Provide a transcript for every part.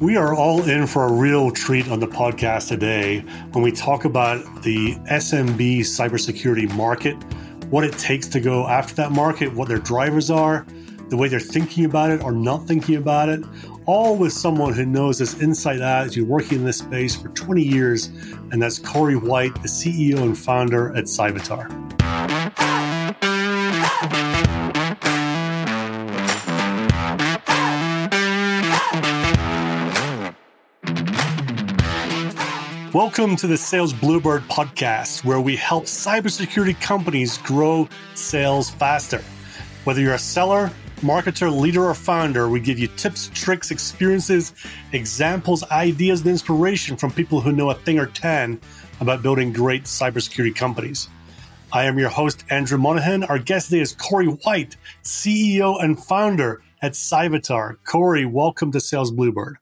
We are all in for a real treat on the podcast today when we talk about the SMB cybersecurity market, what it takes to go after that market, what their drivers are, the way they're thinking about it or not thinking about it, all with someone who knows this inside out. He's been working in this space for 20 years, and that's Corey White, the CEO and founder at Cyvatar. Welcome to the Sales Bluebird podcast, where we help cybersecurity companies grow sales faster. Whether you're a seller, marketer, leader, or founder, we give you tips, tricks, experiences, examples, ideas, and inspiration from people who know a thing or 10 about building great cybersecurity companies. I am your host, Andrew Monahan. Our guest today is Corey White, CEO and founder at Cyvatar. Corey, welcome to Sales Bluebird.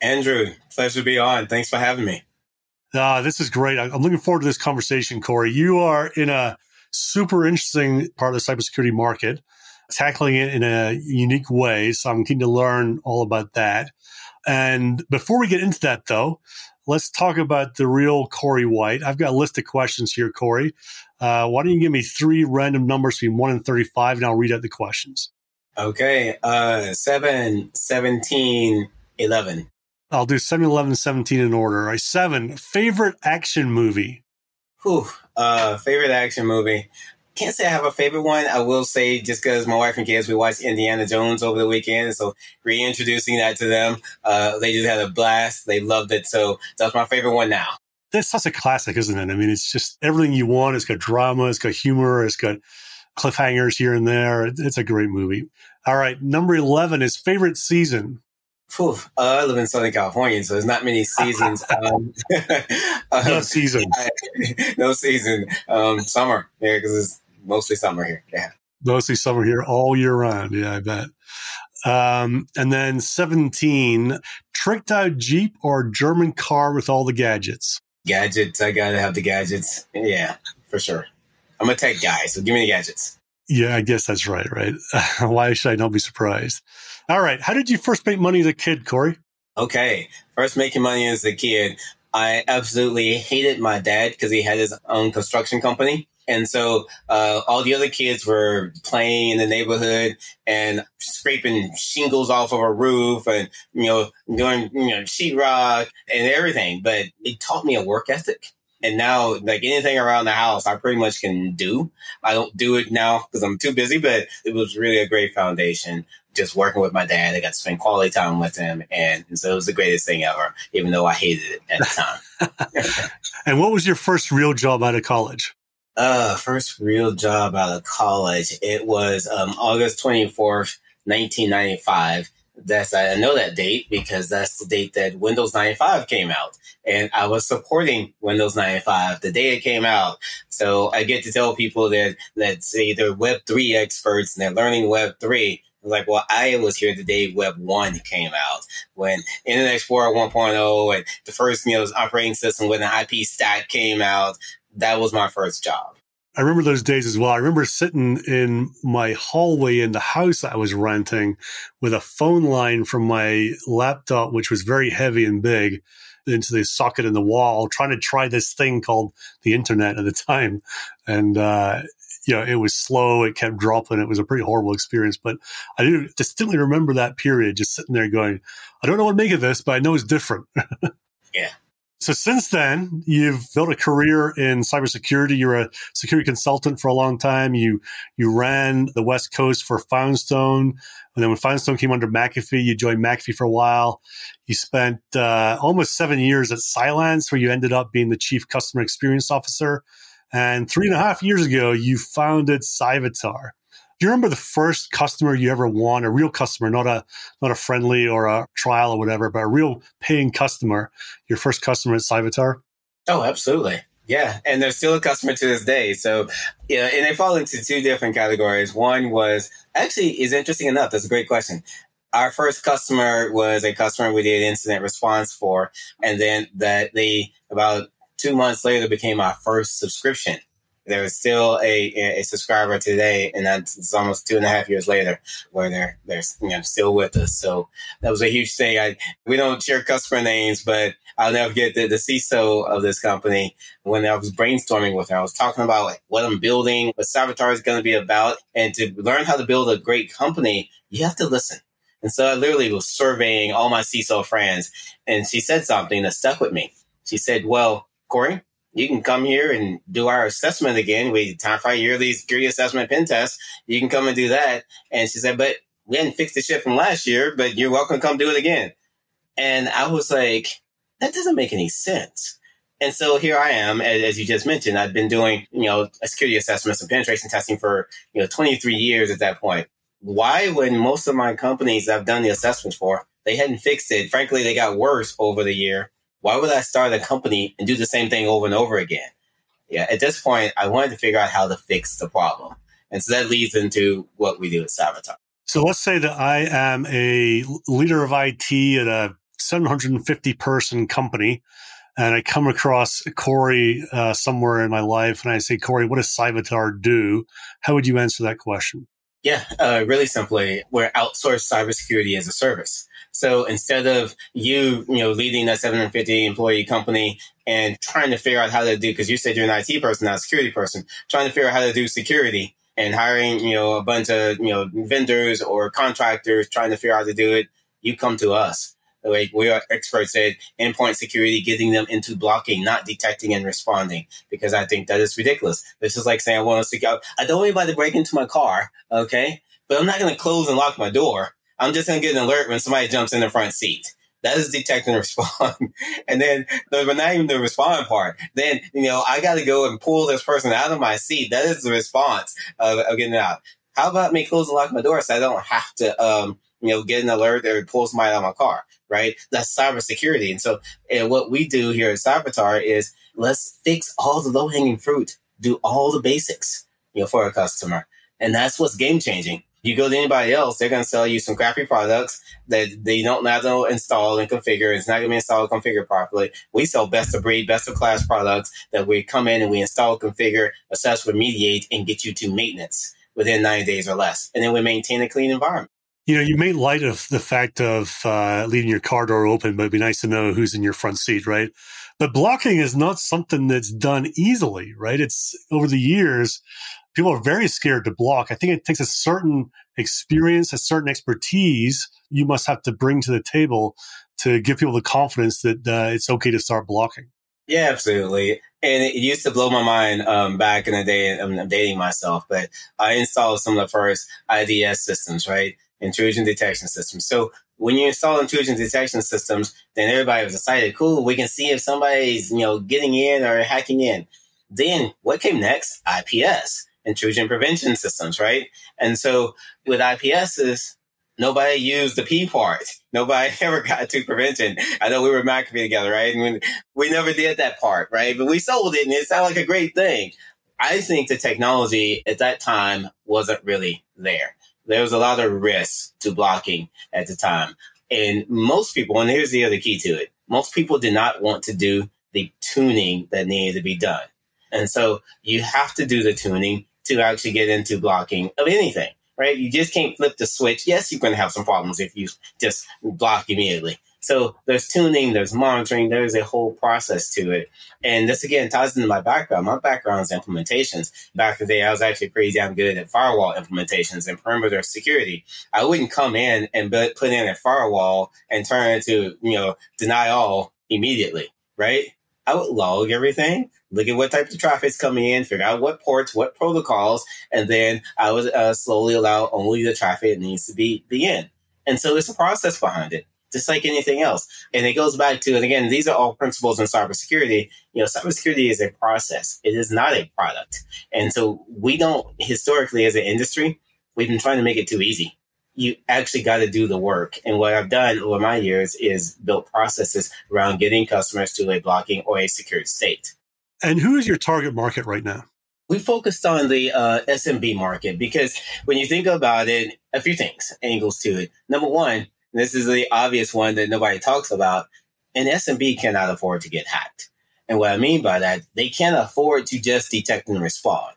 Andrew, pleasure to be on. Thanks for having me. Uh, this is great. I'm looking forward to this conversation, Corey. You are in a super interesting part of the cybersecurity market, tackling it in a unique way. So I'm keen to learn all about that. And before we get into that, though, let's talk about the real Corey White. I've got a list of questions here, Corey. Uh, why don't you give me three random numbers between 1 and 35, and I'll read out the questions. Okay. Uh, 7, 17, 11. I'll do 7, 11, 17 in order. Right. Seven, favorite action movie. Whew, uh, favorite action movie. Can't say I have a favorite one. I will say just because my wife and kids, we watched Indiana Jones over the weekend. So reintroducing that to them, uh, they just had a blast. They loved it. So that's my favorite one now. That's such a classic, isn't it? I mean, it's just everything you want. It's got drama. It's got humor. It's got cliffhangers here and there. It's a great movie. All right. Number 11 is favorite season. Whew, uh, I live in Southern California, so there's not many seasons. um, no season. no season. Um, summer, yeah, because it's mostly summer here. Yeah. Mostly summer here all year round. Yeah, I bet. Um, and then 17, tricked out Jeep or German car with all the gadgets? Gadgets. I got to have the gadgets. Yeah, for sure. I'm a tech guy, so give me the gadgets. Yeah, I guess that's right, right? Why should I not be surprised? All right. How did you first make money as a kid, Corey? Okay. First making money as a kid. I absolutely hated my dad because he had his own construction company. And so uh, all the other kids were playing in the neighborhood and scraping shingles off of a roof and, you know, doing, you know, sheetrock and everything. But it taught me a work ethic. And now, like anything around the house, I pretty much can do. I don't do it now because I'm too busy, but it was really a great foundation just working with my dad. I got to spend quality time with him. And, and so it was the greatest thing ever, even though I hated it at the time. and what was your first real job out of college? Uh, first real job out of college. It was um, August 24th, 1995. That's I know that date because that's the date that Windows 95 came out, and I was supporting Windows 95 the day it came out. So I get to tell people that that say they're Web 3 experts and they're learning Web 3 like, well, I was here the day Web 1 came out when Internet Explorer 1.0 and the first, you know, operating system with an IP stack came out. That was my first job. I remember those days as well. I remember sitting in my hallway in the house I was renting with a phone line from my laptop, which was very heavy and big, into the socket in the wall, trying to try this thing called the internet at the time. And uh, you know, it was slow. It kept dropping. It was a pretty horrible experience. But I do distinctly remember that period just sitting there going, I don't know what to make of this, but I know it's different. yeah. So since then, you've built a career in cybersecurity. You're a security consultant for a long time. You you ran the West Coast for Foundstone, and then when Foundstone came under McAfee, you joined McAfee for a while. You spent uh, almost seven years at Cylance, where you ended up being the chief customer experience officer. And three and a half years ago, you founded Cyvatar. Do you remember the first customer you ever won, a real customer, not a not a friendly or a trial or whatever, but a real paying customer, your first customer at Cyvatar? Oh, absolutely. Yeah, and they're still a customer to this day. So, yeah, and they fall into two different categories. One was actually is interesting enough. That's a great question. Our first customer was a customer we did incident response for, and then that they about two months later became my first subscription there's still a, a subscriber today, and that's almost two and a half years later where they're they're you know still with us. So that was a huge thing. I we don't share customer names, but I'll never get the, the CISO of this company when I was brainstorming with her. I was talking about like what I'm building, what Cyvatar is going to be about, and to learn how to build a great company, you have to listen. And so I literally was surveying all my CISO friends, and she said something that stuck with me. She said, "Well, Corey." you can come here and do our assessment again. We time for our yearly security assessment pen test. You can come and do that. And she said, but we hadn't fixed the shit from last year, but you're welcome to come do it again. And I was like, that doesn't make any sense. And so here I am, as you just mentioned, I've been doing, you know, security assessments and penetration testing for, you know, 23 years at that point. Why, when most of my companies I've done the assessments for, they hadn't fixed it. Frankly, they got worse over the year why would I start a company and do the same thing over and over again? Yeah, at this point, I wanted to figure out how to fix the problem. And so that leads into what we do at Cyvatar. So let's say that I am a leader of IT at a 750 person company and I come across Corey uh, somewhere in my life and I say, Corey, what does Cyvatar do? How would you answer that question? Yeah, uh, really simply, we're outsourced cybersecurity as a service. So instead of you, you know, leading that 750 employee company and trying to figure out how to do, because you said you're an IT person, not a security person, trying to figure out how to do security and hiring, you know, a bunch of, you know, vendors or contractors trying to figure out how to do it, you come to us. Like we are experts at endpoint security, getting them into blocking, not detecting and responding, because I think that is ridiculous. This is like saying I want to secure. I don't want anybody to break into my car, okay, but I'm not going to close and lock my door. I'm just going to get an alert when somebody jumps in the front seat. That is detect and respond. and then, but not even the respond part. Then, you know, I got to go and pull this person out of my seat. That is the response of, of getting out. How about me close and lock my door so I don't have to, um, you know, get an alert or pull somebody out of my car, right? That's cybersecurity. And so and what we do here at Cyvatar is let's fix all the low hanging fruit, do all the basics, you know, for a customer. And that's what's game changing. You go to anybody else, they're going to sell you some crappy products that they don't know how to install and configure. It's not going to be installed and configured properly. We sell best of breed, best of class products that we come in and we install, configure, assess, remediate, and get you to maintenance within 90 days or less. And then we maintain a clean environment. You know, you made light of the fact of uh, leaving your car door open, but it'd be nice to know who's in your front seat, right? But blocking is not something that's done easily, right? It's over the years, people are very scared to block. I think it takes a certain experience, a certain expertise you must have to bring to the table to give people the confidence that uh, it's okay to start blocking. Yeah, absolutely. And it used to blow my mind um, back in the day. I'm, I'm dating myself, but I installed some of the first IDS systems, right? Intrusion detection systems. So when you install intrusion detection systems, then everybody was excited. Cool, we can see if somebody's you know getting in or hacking in. Then what came next? IPS intrusion prevention systems, right? And so with IPSs, nobody used the P part. Nobody ever got to prevention. I know we were McAfee together, right? And we never did that part, right? But we sold it and it sounded like a great thing. I think the technology at that time wasn't really there. There was a lot of risk to blocking at the time. And most people, and here's the other key to it, most people did not want to do the tuning that needed to be done. And so you have to do the tuning to actually get into blocking of anything, right? You just can't flip the switch. Yes, you're going to have some problems if you just block immediately. So there's tuning, there's monitoring, there's a whole process to it. And this again ties into my background. My background is implementations. Back in the day, I was actually pretty damn good at firewall implementations and perimeter security. I wouldn't come in and put in a firewall and turn it to, you know, deny all immediately, right? I would log everything, look at what type of traffic is coming in, figure out what ports, what protocols, and then I would uh, slowly allow only the traffic that needs to be, be in. And so there's a process behind it, just like anything else. And it goes back to, and again, these are all principles in cybersecurity. You know, cybersecurity is a process. It is not a product. And so we don't historically as an industry, we've been trying to make it too easy. You actually got to do the work. And what I've done over my years is built processes around getting customers to a blocking or a secured state. And who is your target market right now? we focused on the uh, SMB market because when you think about it, a few things angles to it. Number one, this is the obvious one that nobody talks about. An SMB cannot afford to get hacked. And what I mean by that, they can't afford to just detect and respond.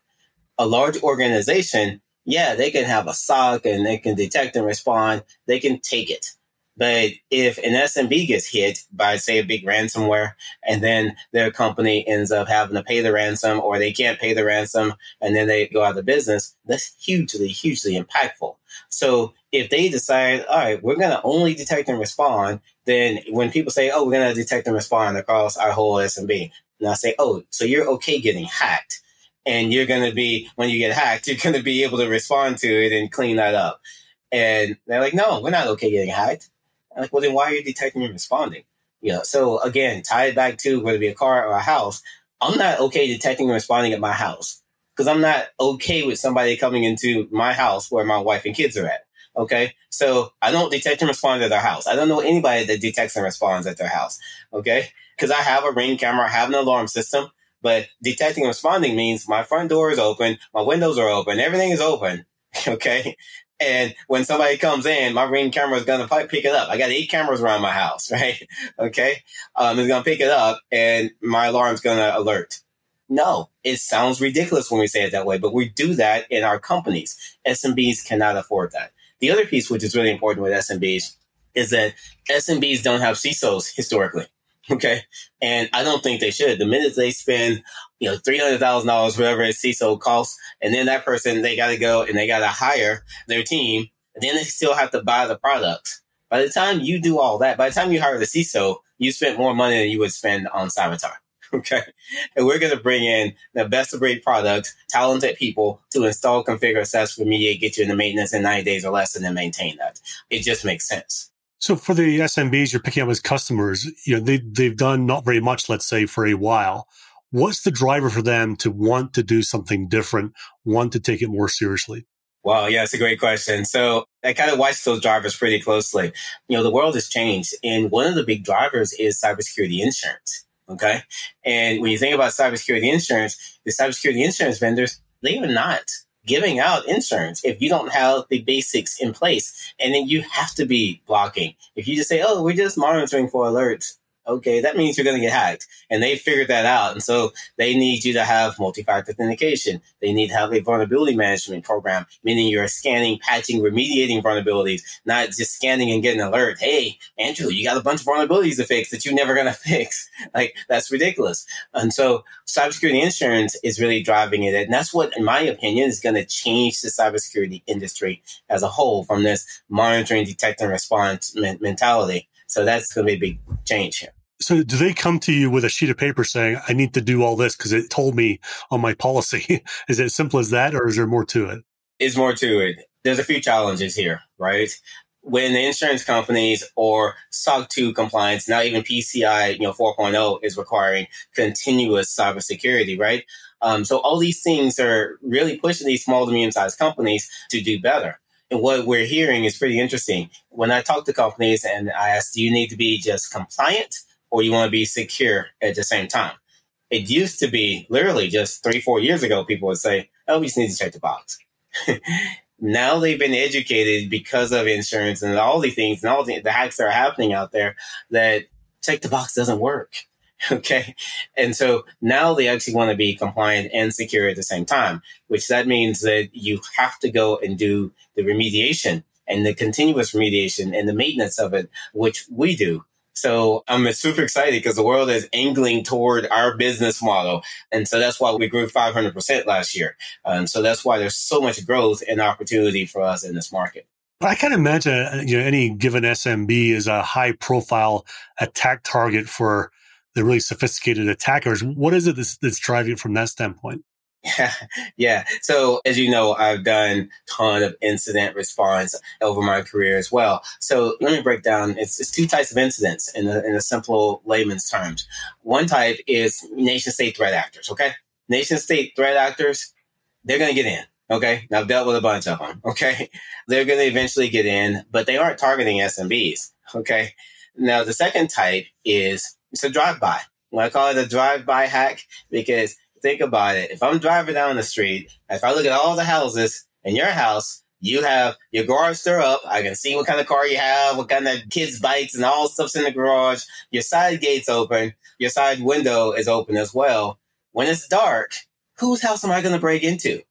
A large organization, yeah, they can have a SOC and they can detect and respond. They can take it. But if an SMB gets hit by, say, a big ransomware, and then their company ends up having to pay the ransom, or they can't pay the ransom, and then they go out of business, that's hugely, hugely impactful. So if they decide, all right, we're going to only detect and respond, then when people say, oh, we're going to detect and respond across our whole SMB, and I say, oh, so you're okay getting hacked. And you're going to be, when you get hacked, you're going to be able to respond to it and clean that up. And they're like, no, we're not okay getting hacked I'm like, well, then why are you detecting and responding? You know, so again, tie it back to whether it be a car or a house. I'm not okay detecting and responding at my house because I'm not okay with somebody coming into my house where my wife and kids are at. Okay. So I don't detect and respond at their house. I don't know anybody that detects and responds at their house. Okay. Cause I have a ring camera, I have an alarm system, but detecting and responding means my front door is open, my windows are open, everything is open. Okay. And when somebody comes in, my ring camera is going to pick it up. I got eight cameras around my house, right? Okay. Um, it's going to pick it up and my alarm's going to alert. No, it sounds ridiculous when we say it that way, but we do that in our companies. SMBs cannot afford that. The other piece, which is really important with SMBs, is that SMBs don't have CISOs historically. Okay. And I don't think they should. The minute they spend, you know, $300,000, whatever a CISO costs, and then that person, they got to go and they got to hire their team. And then they still have to buy the products. By the time you do all that, by the time you hire the CISO, you spent more money than you would spend on Cyvatar. Okay. And we're going to bring in the best of breed product, talented people to install, configure, assess, remediate, get you into maintenance in 90 days or less and then maintain that. It just makes sense. So for the SMBs you're picking up as customers, you know, they, they've done not very much, let's say, for a while. What's the driver for them to want to do something different, want to take it more seriously? Wow, yeah, it's a great question. So I kind of watch those drivers pretty closely. You know, the world has changed, and one of the big drivers is cybersecurity insurance. Okay. And when you think about cybersecurity insurance, the cybersecurity insurance vendors, they are not giving out insurance if you don't have the basics in place. And then you have to be blocking. If you just say, oh, we're just monitoring for alerts, okay, that means you're going to get hacked. And they figured that out. And so they need you to have multi-factor authentication. They need to have a vulnerability management program, meaning you're scanning, patching, remediating vulnerabilities, not just scanning and getting an alert. Hey, Andrew, you got a bunch of vulnerabilities to fix that you're never going to fix. Like that's ridiculous. And so cybersecurity insurance is really driving it. And that's what, in my opinion, is going to change the cybersecurity industry as a whole from this monitoring, detect and response mentality. So that's going to be a big change here. So do they come to you with a sheet of paper saying, I need to do all this because it told me on my policy? is it as simple as that or is there more to it? Is more to it. There's a few challenges here, right? When the insurance companies or SOC 2 compliance, not even PCI, you know, 4.0 is requiring continuous cybersecurity, right? Um, so all these things are really pushing these small to medium sized companies to do better. And what we're hearing is pretty interesting. When I talk to companies and I ask, do you need to be just compliant or you want to be secure at the same time. It used to be literally just three, four years ago, people would say, oh, we just need to check the box. now they've been educated because of insurance and all these things and all the, the hacks that are happening out there that check the box doesn't work. Okay. And so now they actually want to be compliant and secure at the same time, which that means that you have to go and do the remediation and the continuous remediation and the maintenance of it, which we do. So I'm super excited because the world is angling toward our business model. And so that's why we grew 500% last year. Um, so that's why there's so much growth and opportunity for us in this market. I can imagine, uh, you know, any given SMB is a high profile attack target for the really sophisticated attackers. What is it that's, that's driving it from that standpoint? Yeah, yeah. So as you know, I've done ton of incident response over my career as well. So let me break down. It's, it's two types of incidents in a, in a simple layman's terms. One type is nation state threat actors. Okay, nation state threat actors, they're going to get in. Okay, I've dealt with a bunch of them. Okay, they're going to eventually get in, but they aren't targeting SMBs. Okay, now the second type is it's a drive by. I call it a drive by hack because think about it. If I'm driving down the street, if I look at all the houses in your house, you have your garage door up. I can see what kind of car you have, what kind of kids' bikes and all stuff's in the garage. Your side gate's open. Your side window is open as well. When it's dark, whose house am I going to break into?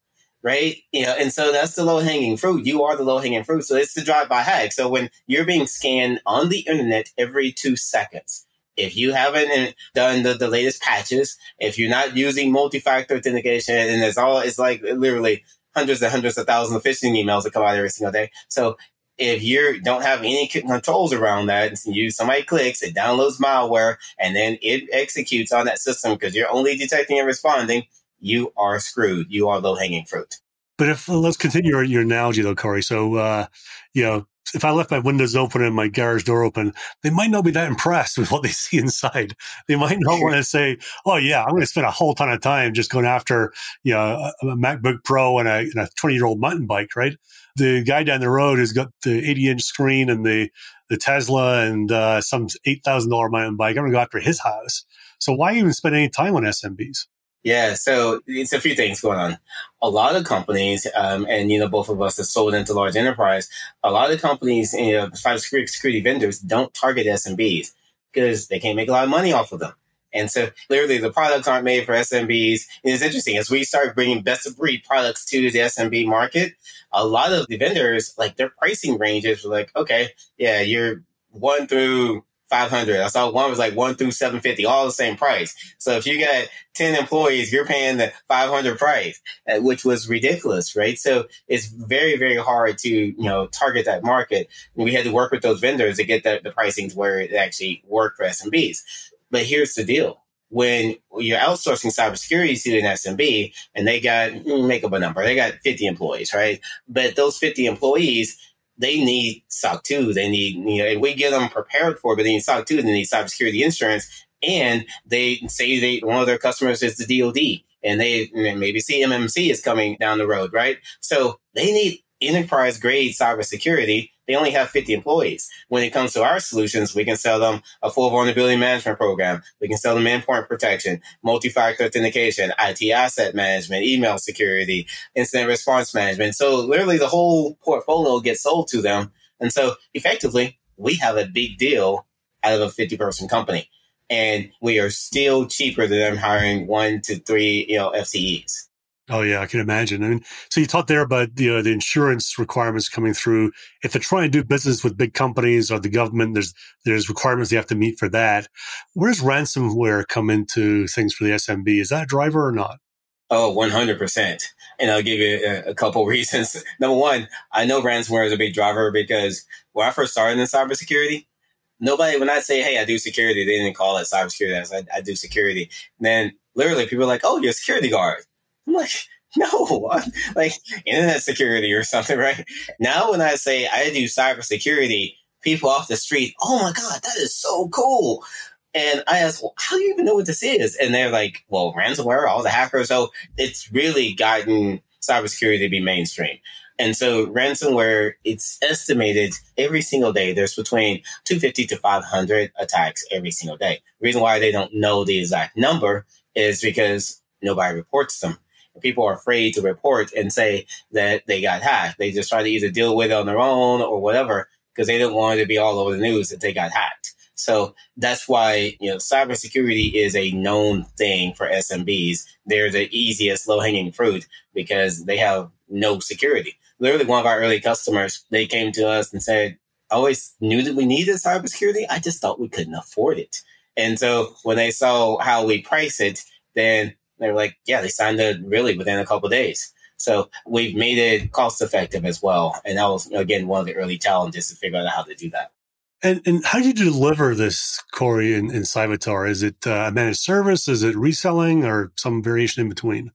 Right? You know, and so that's the low hanging fruit. You are the low hanging fruit. So it's the drive by hack. So when you're being scanned on the internet every two seconds, if you haven't done the, the latest patches, if you're not using multi-factor authentication, and it's all, it's like literally hundreds and hundreds of thousands of phishing emails that come out every single day. So if you don't have any controls around that, you somebody clicks, it downloads malware, and then it executes on that system because you're only detecting and responding, you are screwed. You are low hanging fruit. But if let's continue your, your analogy though, Corey. So, uh, you know, if I left my windows open and my garage door open, they might not be that impressed with what they see inside. They might not want to say, "Oh yeah, I'm going to spend a whole ton of time just going after you know a, a MacBook Pro and a 20 year old mountain bike." Right? The guy down the road has got the 80 inch screen and the the Tesla and uh, some eight thousand dollar mountain bike. I'm going to go after his house. So why even spend any time on SMBs? Yeah, so it's a few things going on. A lot of companies, um, and you know, both of us have sold into large enterprise. A lot of companies, you know, cybersecurity security vendors don't target SMBs because they can't make a lot of money off of them. And so clearly the products aren't made for SMBs. And it's interesting as we start bringing best of breed products to the SMB market, a lot of the vendors, like their pricing ranges were like, okay, yeah, you're one through 500. I saw one was like one through 750, all the same price. So if you got 10 employees, you're paying the 500 price, uh, which was ridiculous, right? So it's very, very hard to, you know, target that market. we had to work with those vendors to get the, the pricing to where it actually worked for SMBs. But here's the deal. When you're outsourcing cybersecurity to an SMB and they got, make up a number, they got 50 employees, right? But those 50 employees, they need SOC 2. They need, you know, we get them prepared for, it, but they need SOC 2, they need cybersecurity insurance. And they say they, one of their customers is the DOD and they maybe CMMC is coming down the road, right? So they need enterprise grade cybersecurity they only have 50 employees. When it comes to our solutions, we can sell them a full vulnerability management program. We can sell them endpoint protection, multi-factor authentication, IT asset management, email security, incident response management. So literally the whole portfolio gets sold to them. And so effectively, we have a big deal out of a 50 person company. And we are still cheaper than them hiring one to three, you know, FTEs. Oh yeah, I can imagine. I mean, so you talked there about you know, the insurance requirements coming through. If they're trying to do business with big companies or the government, there's there's requirements they have to meet for that. Where does ransomware come into things for the SMB? Is that a driver or not? Oh, 100%. And I'll give you a, a couple reasons. Number one, I know ransomware is a big driver because when I first started in cybersecurity, nobody, when I say, hey, I do security, they didn't call it cybersecurity. I, I do security. And then literally people are like, oh, you're a security guard. I'm like, no, like internet security or something, right? Now, when I say I do cybersecurity, people off the street, oh my God, that is so cool. And I ask, well, how do you even know what this is? And they're like, well, ransomware, all the hackers. So it's really gotten cybersecurity to be mainstream. And so ransomware, it's estimated every single day there's between 250 to 500 attacks every single day. The reason why they don't know the exact number is because nobody reports them people are afraid to report and say that they got hacked. They just try to either deal with it on their own or whatever because they didn't want it to be all over the news that they got hacked. So that's why, you know, cybersecurity is a known thing for SMBs. They're the easiest low hanging fruit because they have no security. Literally, one of our early customers, they came to us and said, I always knew that we needed cybersecurity. I just thought we couldn't afford it. And so when they saw how we price it, then they were like, yeah, they signed it really within a couple days. So we've made it cost effective as well. And that was, again, one of the early challenges to figure out how to do that. And, and how do you deliver this, Corey, in, in Cyvatar? Is it uh, a managed service? Is it reselling or some variation in between?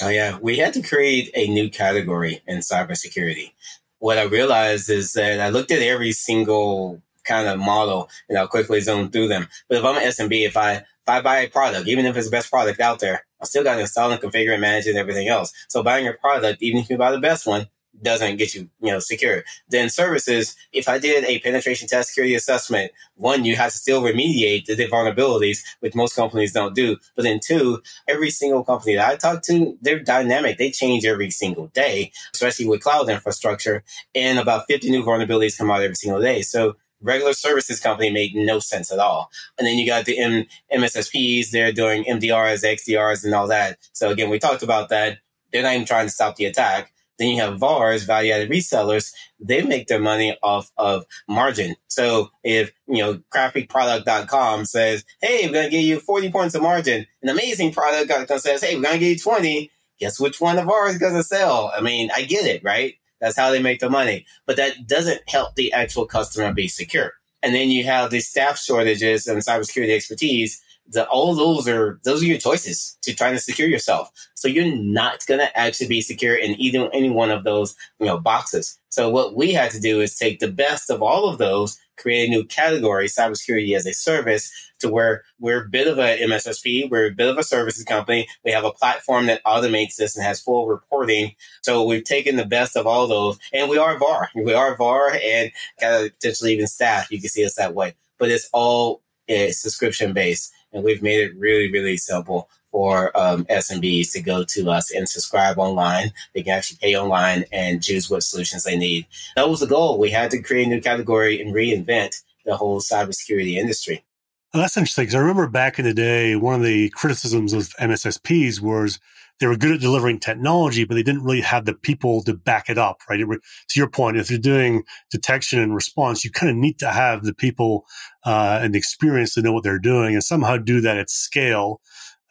Oh, yeah. We had to create a new category in cybersecurity. What I realized is that I looked at every single kind of model and I'll quickly zoom through them. But if I'm an SMB, if I if I buy a product, even if it's the best product out there, I still got to install and configure and manage and everything else. So buying a product, even if you buy the best one, doesn't get you, you know, secure. Then services, if I did a penetration test security assessment, one, you have to still remediate the vulnerabilities, which most companies don't do. But then two, every single company that I talk to, they're dynamic. They change every single day, especially with cloud infrastructure. And about 50 new vulnerabilities come out every single day. So regular services company made no sense at all. And then you got the M- MSSPs, they're doing MDRs, XDRs, and all that. So again, we talked about that. They're not even trying to stop the attack. Then you have VARs, value added resellers. They make their money off of margin. So if, you know, crappyproduct.com says, Hey, we're going to give you 40 points of margin, an amazing product says, Hey, we're going to give you 20. Guess which one of ours is going to sell? I mean, I get it, right? That's how they make the money. But that doesn't help the actual customer be secure. And then you have the staff shortages and cybersecurity expertise the, all those are those are your choices to try to secure yourself. So you're not gonna actually be secure in either any one of those you know boxes. So what we had to do is take the best of all of those, create a new category, cybersecurity as a service, to where we're a bit of a MSSP, we're a bit of a services company. We have a platform that automates this and has full reporting. So we've taken the best of all those, and we are VAR. We are VAR, and kind of potentially even staff. You can see us that way, but it's all uh, subscription based and we've made it really, really simple for um, SMBs to go to us and subscribe online. They can actually pay online and choose what solutions they need. That was the goal. We had to create a new category and reinvent the whole cybersecurity industry. Well, that's interesting because I remember back in the day, one of the criticisms of MSSPs was they were good at delivering technology, but they didn't really have the people to back it up, right? It, to your point, if you're doing detection and response, you kind of need to have the people uh, and the experience to know what they're doing and somehow do that at scale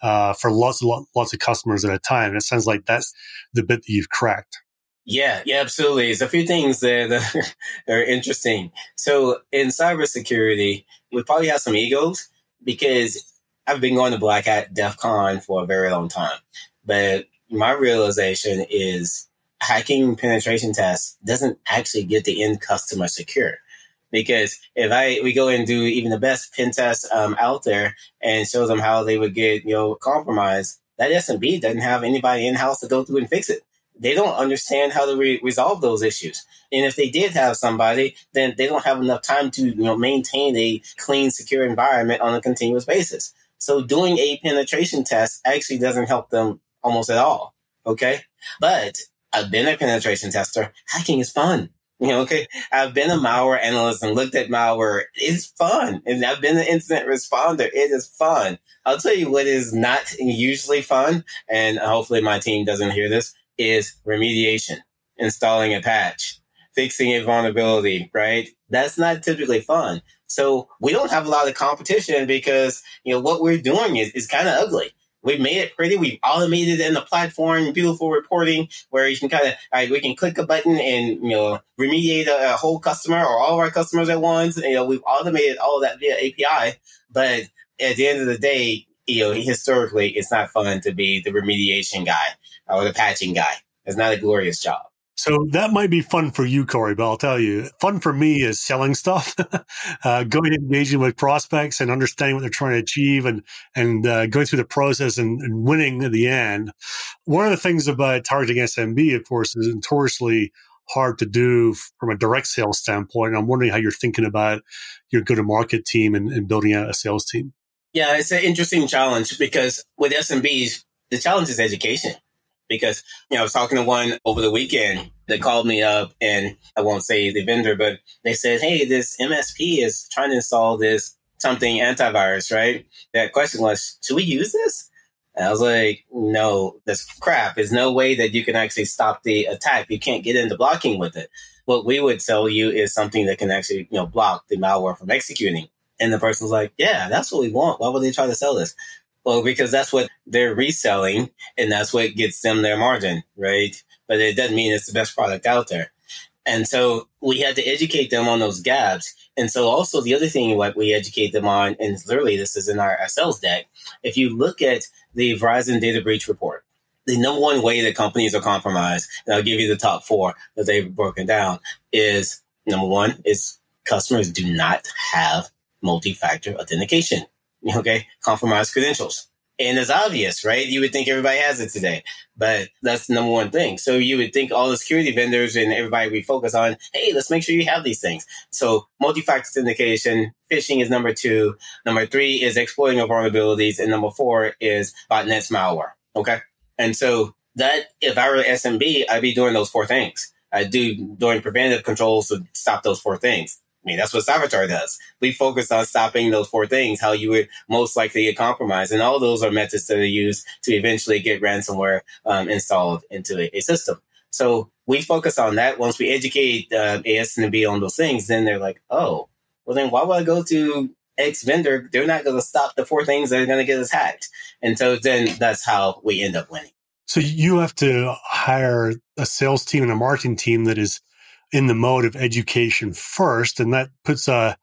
uh, for lots of lots of customers at a time. And it sounds like that's the bit that you've cracked. Yeah, yeah, absolutely. There's a few things that are interesting. So in cybersecurity, we probably have some egos because I've been going to Black Hat DEF CON for a very long time. But my realization is hacking penetration tests doesn't actually get the end customer secure. Because if I we go and do even the best pen test um, out there and show them how they would get you know compromised, that SMB doesn't have anybody in house to go through and fix it. They don't understand how to re- resolve those issues. And if they did have somebody, then they don't have enough time to you know maintain a clean, secure environment on a continuous basis. So doing a penetration test actually doesn't help them almost at all. Okay. But I've been a penetration tester. Hacking is fun. You know, okay. I've been a malware analyst and looked at malware. It's fun. And I've been an incident responder. It is fun. I'll tell you what is not usually fun. And hopefully my team doesn't hear this is remediation, installing a patch, fixing a vulnerability, right? That's not typically fun. So we don't have a lot of competition because, you know, what we're doing is, is kind of ugly. We've made it pretty. We've automated it in the platform, beautiful reporting where you can kind of, right, we can click a button and, you know, remediate a, a whole customer or all of our customers at once. You know, we've automated all of that via API. But at the end of the day, you know, historically, it's not fun to be the remediation guy or a patching guy. It's not a glorious job. So that might be fun for you, Corey, but I'll tell you, fun for me is selling stuff, uh, going and engaging with prospects and understanding what they're trying to achieve and, and uh, going through the process and, and, winning at the end. One of the things about targeting SMB, of course, is notoriously hard to do from a direct sales standpoint. I'm wondering how you're thinking about your go to market team and, and building out a sales team. Yeah, it's an interesting challenge because with SMBs, the challenge is education because you know I was talking to one over the weekend. They called me up, and I won't say the vendor, but they said, "Hey, this MSP is trying to install this something antivirus, right?" That question was, "Should we use this?" And I was like, "No, that's crap. There's no way that you can actually stop the attack. You can't get into blocking with it. What we would sell you is something that can actually, you know, block the malware from executing." And the person was like, "Yeah, that's what we want. Why would they try to sell this?" Well, because that's what they're reselling and that's what gets them their margin, right? But it doesn't mean it's the best product out there. And so we had to educate them on those gaps. And so also the other thing what we educate them on, and literally this is in our, sales deck. If you look at the Verizon data breach report, the number one way that companies are compromised, and I'll give you the top four that they've broken down, is number one is customers do not have multi-factor authentication. Okay, compromised credentials. And it's obvious, right? You would think everybody has it today, but that's the number one thing. So you would think all the security vendors and everybody we focus on, hey, let's make sure you have these things. So multi-factor authentication, phishing is number two. Number three is exploiting of vulnerabilities. And number four is botnets malware. Okay. And so that, if I were SMB, I'd be doing those four things. I do doing preventative controls to stop those four things. Mean, that's what Cyvatar does. We focus on stopping those four things, how you would most likely get compromised. And all those are methods that are used to eventually get ransomware um, installed into a, a, system. So we focus on that. Once we educate uh, B on those things, then they're like, oh, well, then why would I go to X vendor? They're not going to stop the four things that are going to get us hacked. And so then that's how we end up winning. So you have to hire a sales team and a marketing team that is in the mode of education first, and that puts a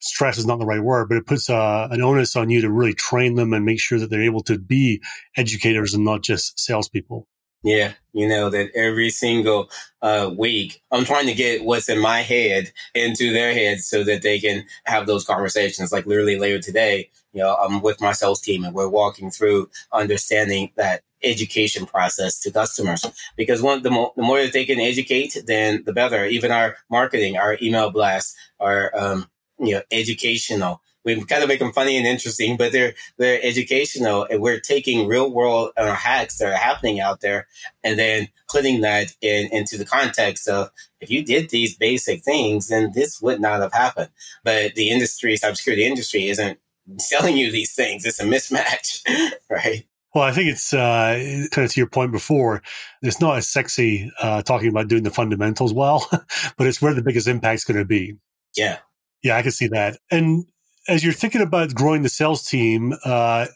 stress is not the right word, but it puts a, an onus on you to really train them and make sure that they're able to be educators and not just salespeople. Yeah, you know that every single uh, week, I'm trying to get what's in my head into their heads so that they can have those conversations. Like literally later today, you know, I'm with my sales team and we're walking through understanding that education process to customers. Because one the more the more that they can educate then the better. Even our marketing our email blasts our um, you know educational we kind of make them funny and interesting but they're they're educational and we're taking real world uh, hacks that are happening out there and then putting that in into the context of if you did these basic things then this would not have happened but the industry cybersecurity industry isn't selling you these things it's a mismatch right well, I think it's uh, kind of to your point before. It's not as sexy uh, talking about doing the fundamentals well, but it's where the biggest impact's going to be. Yeah, yeah, I can see that. And as you're thinking about growing the sales team, uh,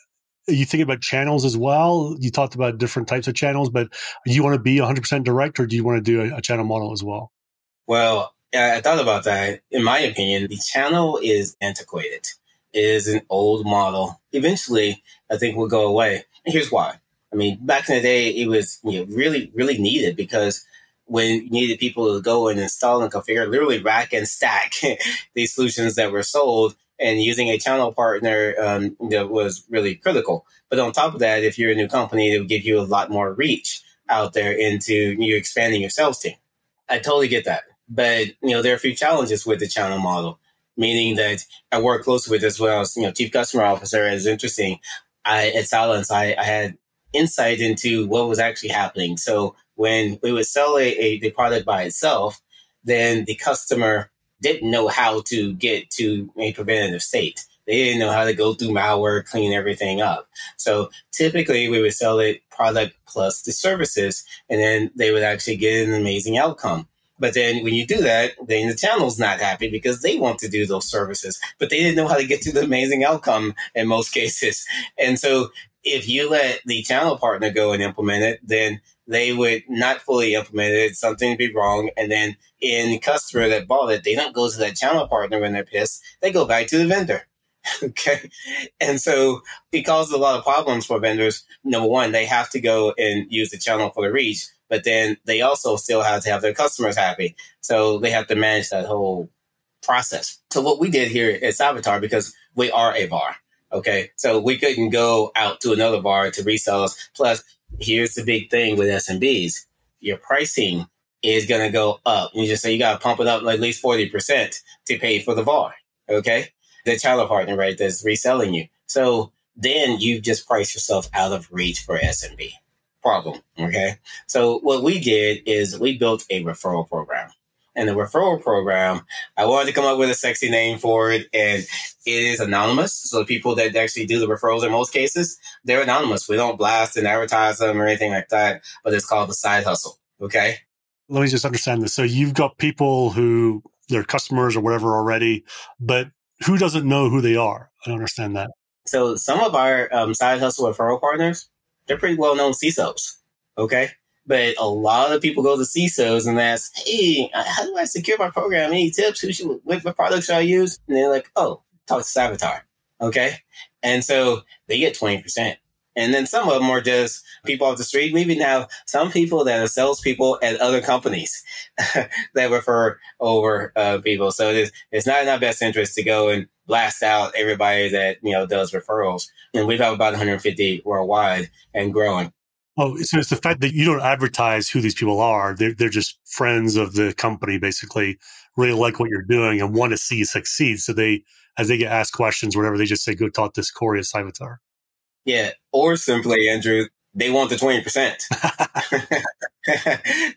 you think about channels as well. You talked about different types of channels, but do you want to be 100% direct, or do you want to do a, a channel model as well? Well, I thought about that. In my opinion, the channel is antiquated. It is an old model. Eventually, I think will go away here's why. I mean, back in the day, it was you know, really, really needed because when you needed people to go and install and configure, literally rack and stack these solutions that were sold, and using a channel partner um, that was really critical. But on top of that, if you're a new company, it would give you a lot more reach out there into you expanding your sales team. I totally get that, but you know there are a few challenges with the channel model. Meaning that I work closely with as well as you know chief customer officer. It's interesting. I, at Cylance, I, I had insight into what was actually happening. So when we would sell a, a the product by itself, then the customer didn't know how to get to a preventative state. They didn't know how to go through malware, clean everything up. So typically we would sell it product plus the services, and then they would actually get an amazing outcome. But then when you do that, then the channel's not happy because they want to do those services, but they didn't know how to get to the amazing outcome in most cases. And so if you let the channel partner go and implement it, then they would not fully implement it. Something would be wrong. And then in customer that bought it, they don't go to that channel partner when they're pissed. They go back to the vendor. okay. And so it causes a lot of problems for vendors. Number one, they have to go and use the channel for the reach but then they also still have to have their customers happy. So they have to manage that whole process. So what we did here at Cyvatar, because we are a VAR, okay, so we couldn't go out to another VAR to resell us. Plus, here's the big thing with SMBs: your pricing is going to go up. You just say you got to pump it up at least forty percent to pay for the VAR, okay, the channel partner, right, that's reselling you. So then you just price yourself out of reach for SMB problem. Okay. So what we did is we built a referral program. And the referral program, I wanted to come up with a sexy name for it. And it is anonymous. So the people that actually do the referrals in most cases, they're anonymous. We don't blast and advertise them or anything like that, but it's called the side hustle. Okay. Let me just understand this. So you've got people who they're customers or whatever already, but who doesn't know who they are? I don't understand that. So some of our um, side hustle referral partners, they're pretty well known CISOs. Okay. But a lot of people go to CISOs and ask, "Hey, how do I secure my program? Any tips? Who should what, products should I use?" And they're like, "Oh, talk to Cyvatar." Okay, and so they get twenty percent. And then some of them are just people off the street. We even have some people that are salespeople at other companies that refer over uh, people. So it's, it's not in our best interest to go and blast out everybody that you know does referrals. And we've got about 150 worldwide and growing. Oh, so it's the fact that you don't advertise who these people are. They're, they're just friends of the company, basically, really like what you're doing and want to see you succeed. So they, as they get asked questions, whatever, they just say, go talk to Corey at Cyvatar. Yeah. Or simply, Andrew, they want the 20%.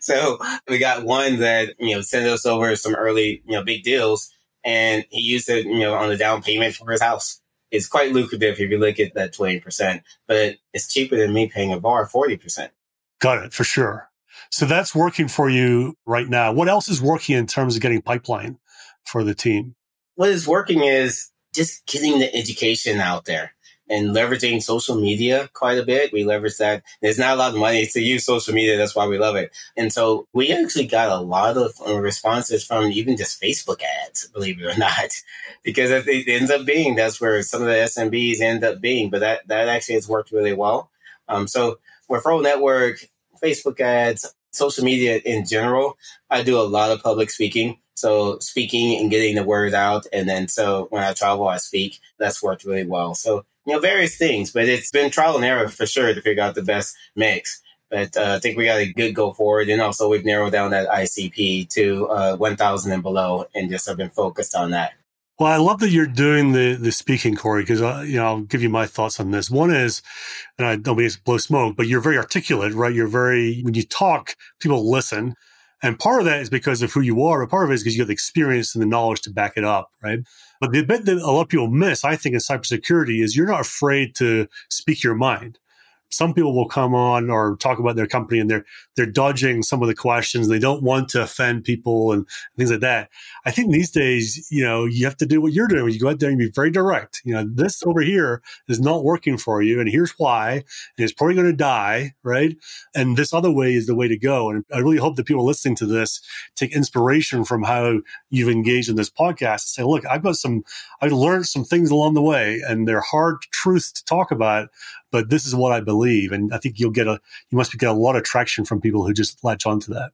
so we got one that, you know, sent us over some early, you know, big deals and he used it, you know, on the down payment for his house. It's quite lucrative if you look at that 20%, but it's cheaper than me paying a VAR 40%. Got it for sure. So that's working for you right now. What else is working in terms of getting pipeline for the team? What is working is just getting the education out there and leveraging social media quite a bit. We leverage that. There's not a lot of money to use social media. That's why we love it. And so we actually got a lot of uh, responses from even just Facebook ads, believe it or not, because it ends up being that's where some of the SMBs end up being. But that, that actually has worked really well. Um, so referral network, Facebook ads, social media in general, I do a lot of public speaking. So speaking and getting the word out. And then so when I travel, I speak. That's worked really well. So you know, various things, but it's been trial and error for sure to figure out the best mix. But uh, I think we got a good go forward. And also we've narrowed down that ICP to uh, 1000 and below and just have been focused on that. Well, I love that you're doing the the speaking, Corey, because uh, you know I'll give you my thoughts on this. One is, and I don't mean to blow smoke, but you're very articulate, right? You're very when you talk, people listen, and part of that is because of who you are, but part of it is because you have the experience and the knowledge to back it up, right? But the bit that a lot of people miss, I think, in cybersecurity is you're not afraid to speak your mind some people will come on or talk about their company and they're they're dodging some of the questions. They don't want to offend people and things like that. I think these days, you know, you have to do what you're doing. You go out there and be very direct. You know, this over here is not working for you, and here's why. And it's probably going to die, right? And this other way is the way to go. And I really hope that people listening to this take inspiration from how you've engaged in this podcast and say, look, I've got some, I learned some things along the way, and they're hard truths to talk about, but this is what I believe. And I think you'll get a, you must get a lot of traction from people who just latch onto that.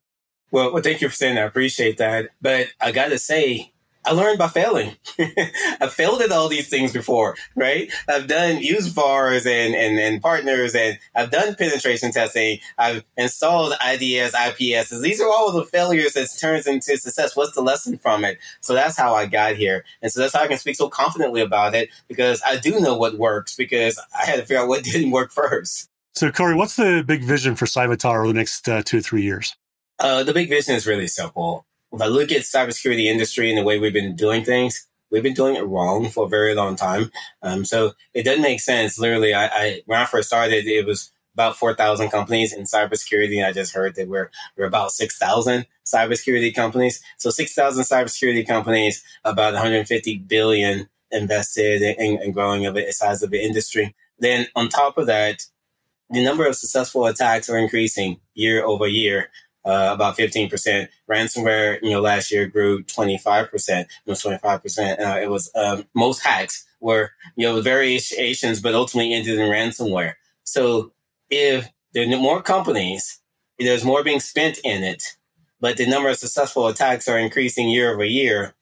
Well, well, thank you for saying that. I appreciate that. But I got to say, I learned by failing. I've failed at all these things before, right? I've done use VARs and, and, and partners and I've done penetration testing. I've installed IDS, IPS. These are all the failures that turns into success. What's the lesson from it? So that's how I got here. And so that's how I can speak so confidently about it because I do know what works because I had to figure out what didn't work first. So Corey, what's the big vision for Cyvatar over the next uh, two or three years? Uh, the big vision is really simple if I look at cybersecurity industry and the way we've been doing things, we've been doing it wrong for a very long time. Um, so it doesn't make sense. Literally, I, I when I first started, it was about 4,000 companies in cybersecurity. And I just heard that we're, we're about 6,000 cybersecurity companies. So 6,000 cybersecurity companies, about 150 billion invested in, in growing of the size of the industry. Then on top of that, the number of successful attacks are increasing year over year uh, about 15%. Ransomware, you know, last year grew 25%. It was 25%. Uh, it was, um, most hacks were, you know, variations, but ultimately ended in ransomware. So if there are more companies, there's more being spent in it, but the number of successful attacks are increasing year over year,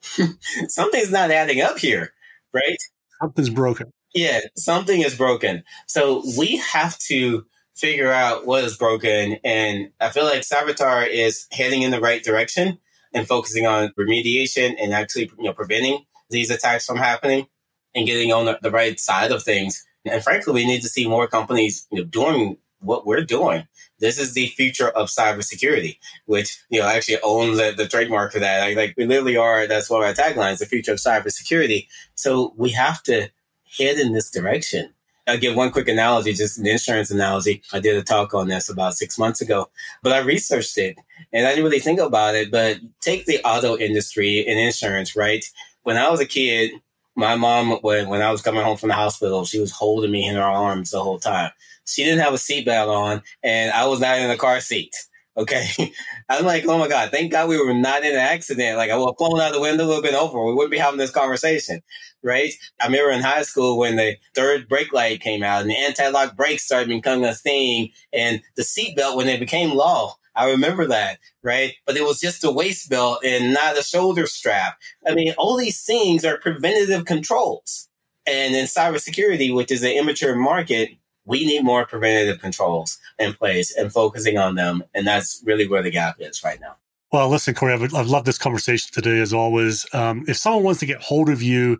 something's not adding up here, right? Something's broken. Yeah, something is broken. So we have to figure out what is broken. And I feel like Cyvatar is heading in the right direction and focusing on remediation and actually, you know, preventing these attacks from happening and getting on the, the right side of things. And frankly, we need to see more companies, you know, doing what we're doing. This is the future of cybersecurity, which, you know, actually owns the, the trademark for that. Like, like we literally are, that's one of our taglines, the future of cybersecurity. So we have to head in this direction. I'll give one quick analogy, just an insurance analogy. I did a talk on this about six months ago, but I researched it and I didn't really think about it. But take the auto industry and insurance, right? When I was a kid, my mom, when, when I was coming home from the hospital, she was holding me in her arms the whole time. She didn't have a seatbelt on, and I was not in the car seat. Okay. I'm like, oh my God, thank God we were not in an accident. Like I would have flown out the window, would have been over. We wouldn't be having this conversation. Right. I remember in high school when the third brake light came out and the anti-lock brakes started becoming a thing and the seatbelt when it became law. I remember that, right? But it was just a waist belt and not a shoulder strap. I mean, all these things are preventative controls. And in cybersecurity, which is an immature market, we need more preventative controls in place and focusing on them. And that's really where the gap is right now. Well, listen, Corey, I've, I've loved this conversation today as always. Um, if someone wants to get hold of you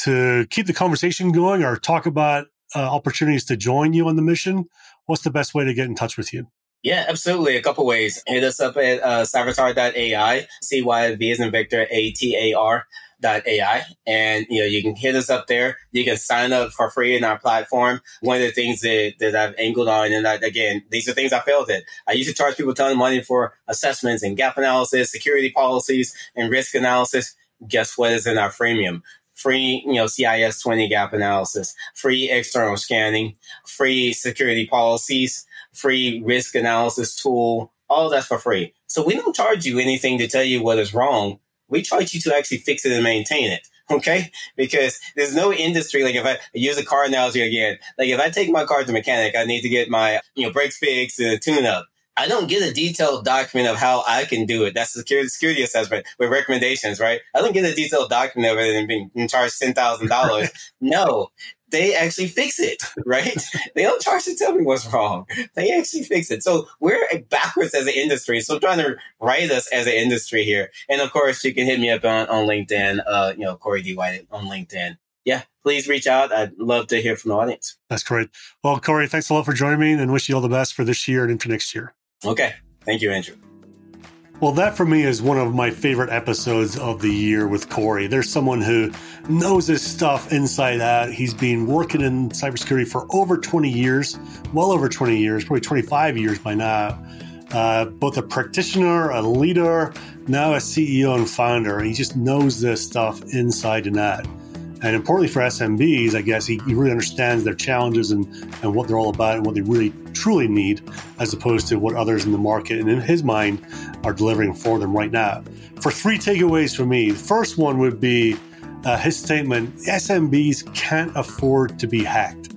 to keep the conversation going or talk about uh, opportunities to join you on the mission, what's the best way to get in touch with you? Yeah, absolutely. A couple ways. Hit us up at uh, cyvatar.ai, C-Y-V as in Victor, A-T-A-R AI and you know you can hit us up there. You can sign up for free in our platform. One of the things that, that i've angled on and that, again these are things i failed at. I used to charge people a ton of money for assessments and gap analysis security policies and risk analysis. Guess what is in our freemium? Free you know cis 20 gap analysis free external scanning free security policies free risk analysis tool. All that's for free. So we don't charge you anything to tell you what is wrong we charge you to actually fix it and maintain it. Okay. Because there's no industry. Like if I use a car analogy again, like if I take my car to mechanic, I need to get my, you know, brakes fixed and a tune up. I don't get a detailed document of how I can do it. That's the security, security assessment with recommendations, right? I don't get a detailed document of it and being charged $10,000. no, they actually fix it, right? they don't charge to tell me what's wrong. They actually fix it. So we're backwards as an industry. So I'm trying to write us as an industry here. And of course, you can hit me up on, on LinkedIn, uh, you know, Corey D. White on LinkedIn. Yeah, please reach out. I'd love to hear from the audience. That's great. Well, Corey, thanks a lot for joining me and wish you all the best for this year and into next year. Okay. Thank you, Andrew. Well, that for me is one of my favorite episodes of the year with Corey. There's someone who knows his stuff inside out. He's been working in cybersecurity for over 20 years, well over 20 years, probably 25 years by now. Uh, both a practitioner, a leader, now a CEO and founder. He just knows this stuff inside and out. And importantly for SMBs, I guess he, he really understands their challenges and, and what they're all about and what they really truly need, as opposed to what others in the market and in his mind are delivering for them right now. For three takeaways for me, the first one would be uh, his statement SMBs can't afford to be hacked.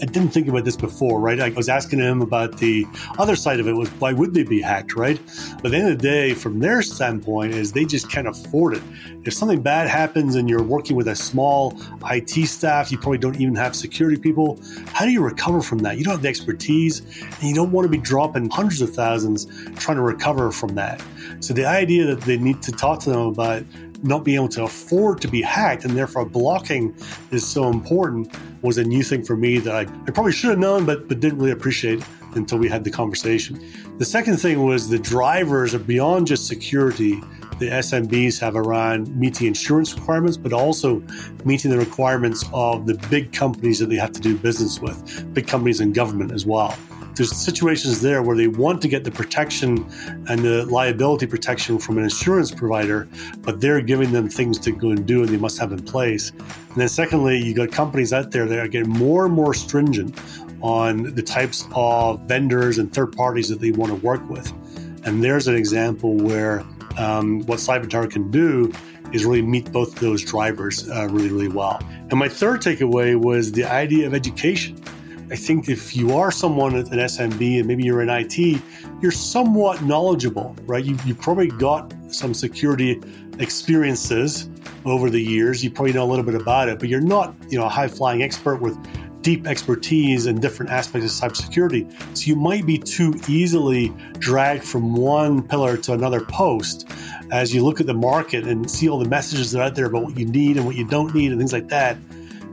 I didn't think about this before, right? I was asking him about the other side of it was why would they be hacked, right? But at the end of the day, from their standpoint, is they just can't afford it. If something bad happens and you're working with a small IT staff, you probably don't even have security people. How do you recover from that? You don't have the expertise, and you don't want to be dropping hundreds of thousands trying to recover from that. So the idea that they need to talk to them about not being able to afford to be hacked and therefore blocking is so important was a new thing for me that I, I probably should have known but, but didn't really appreciate until we had the conversation. The second thing was the drivers are beyond just security the SMBs have around meeting insurance requirements, but also meeting the requirements of the big companies that they have to do business with, big companies and government as well there's situations there where they want to get the protection and the liability protection from an insurance provider, but they're giving them things to go and do and they must have in place. And then secondly, you got companies out there that are getting more and more stringent on the types of vendors and third parties that they want to work with. And there's an example where um, what Cyvatar can do is really meet both those drivers uh, really, really well. And my third takeaway was the idea of education. I think if you are someone at an SMB and maybe you're in IT, you're somewhat knowledgeable, right? You, you probably got some security experiences over the years. You probably know a little bit about it, but you're not, you know, a high flying expert with deep expertise in different aspects of cybersecurity. So you might be too easily dragged from one pillar to another post as you look at the market and see all the messages that are out there about what you need and what you don't need and things like that.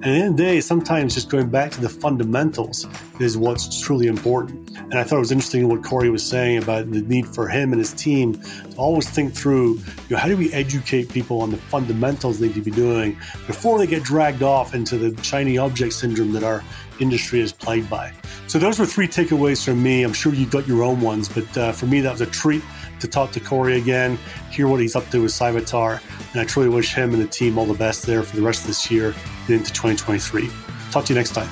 And at the end the day, sometimes just going back to the fundamentals is what's truly important. And I thought it was interesting what Corey was saying about the need for him and his team to always think through, you know, how do we educate people on the fundamentals they need to be doing before they get dragged off into the shiny object syndrome that our industry is plagued by. So those were three takeaways from me. I'm sure you got your own ones, but uh, for me, that was a treat to talk to Corey again, hear what he's up to with Cyvatar, and I truly wish him and the team all the best there for the rest of this year and into 2023. Talk to you next time.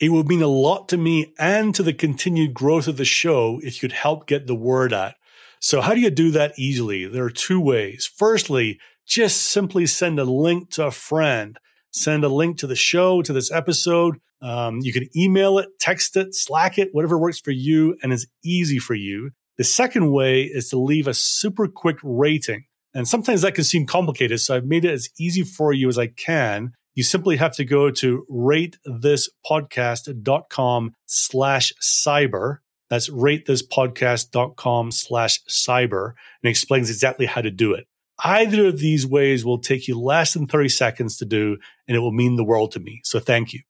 It would mean a lot to me and to the continued growth of the show if you'd help get the word out. So, how do you do that easily? There are two ways. Firstly, just simply send a link to a friend. Send a link to the show, to this episode. Um, you can email it, text it, Slack it, whatever works for you and is easy for you. The second way is to leave a super quick rating. And sometimes that can seem complicated. So I've made it as easy for you as I can. You simply have to go to ratethispodcast.com slash cyber. That's ratethispodcast.com slash cyber and explains exactly how to do it. Either of these ways will take you less than 30 seconds to do, and it will mean the world to me. So thank you.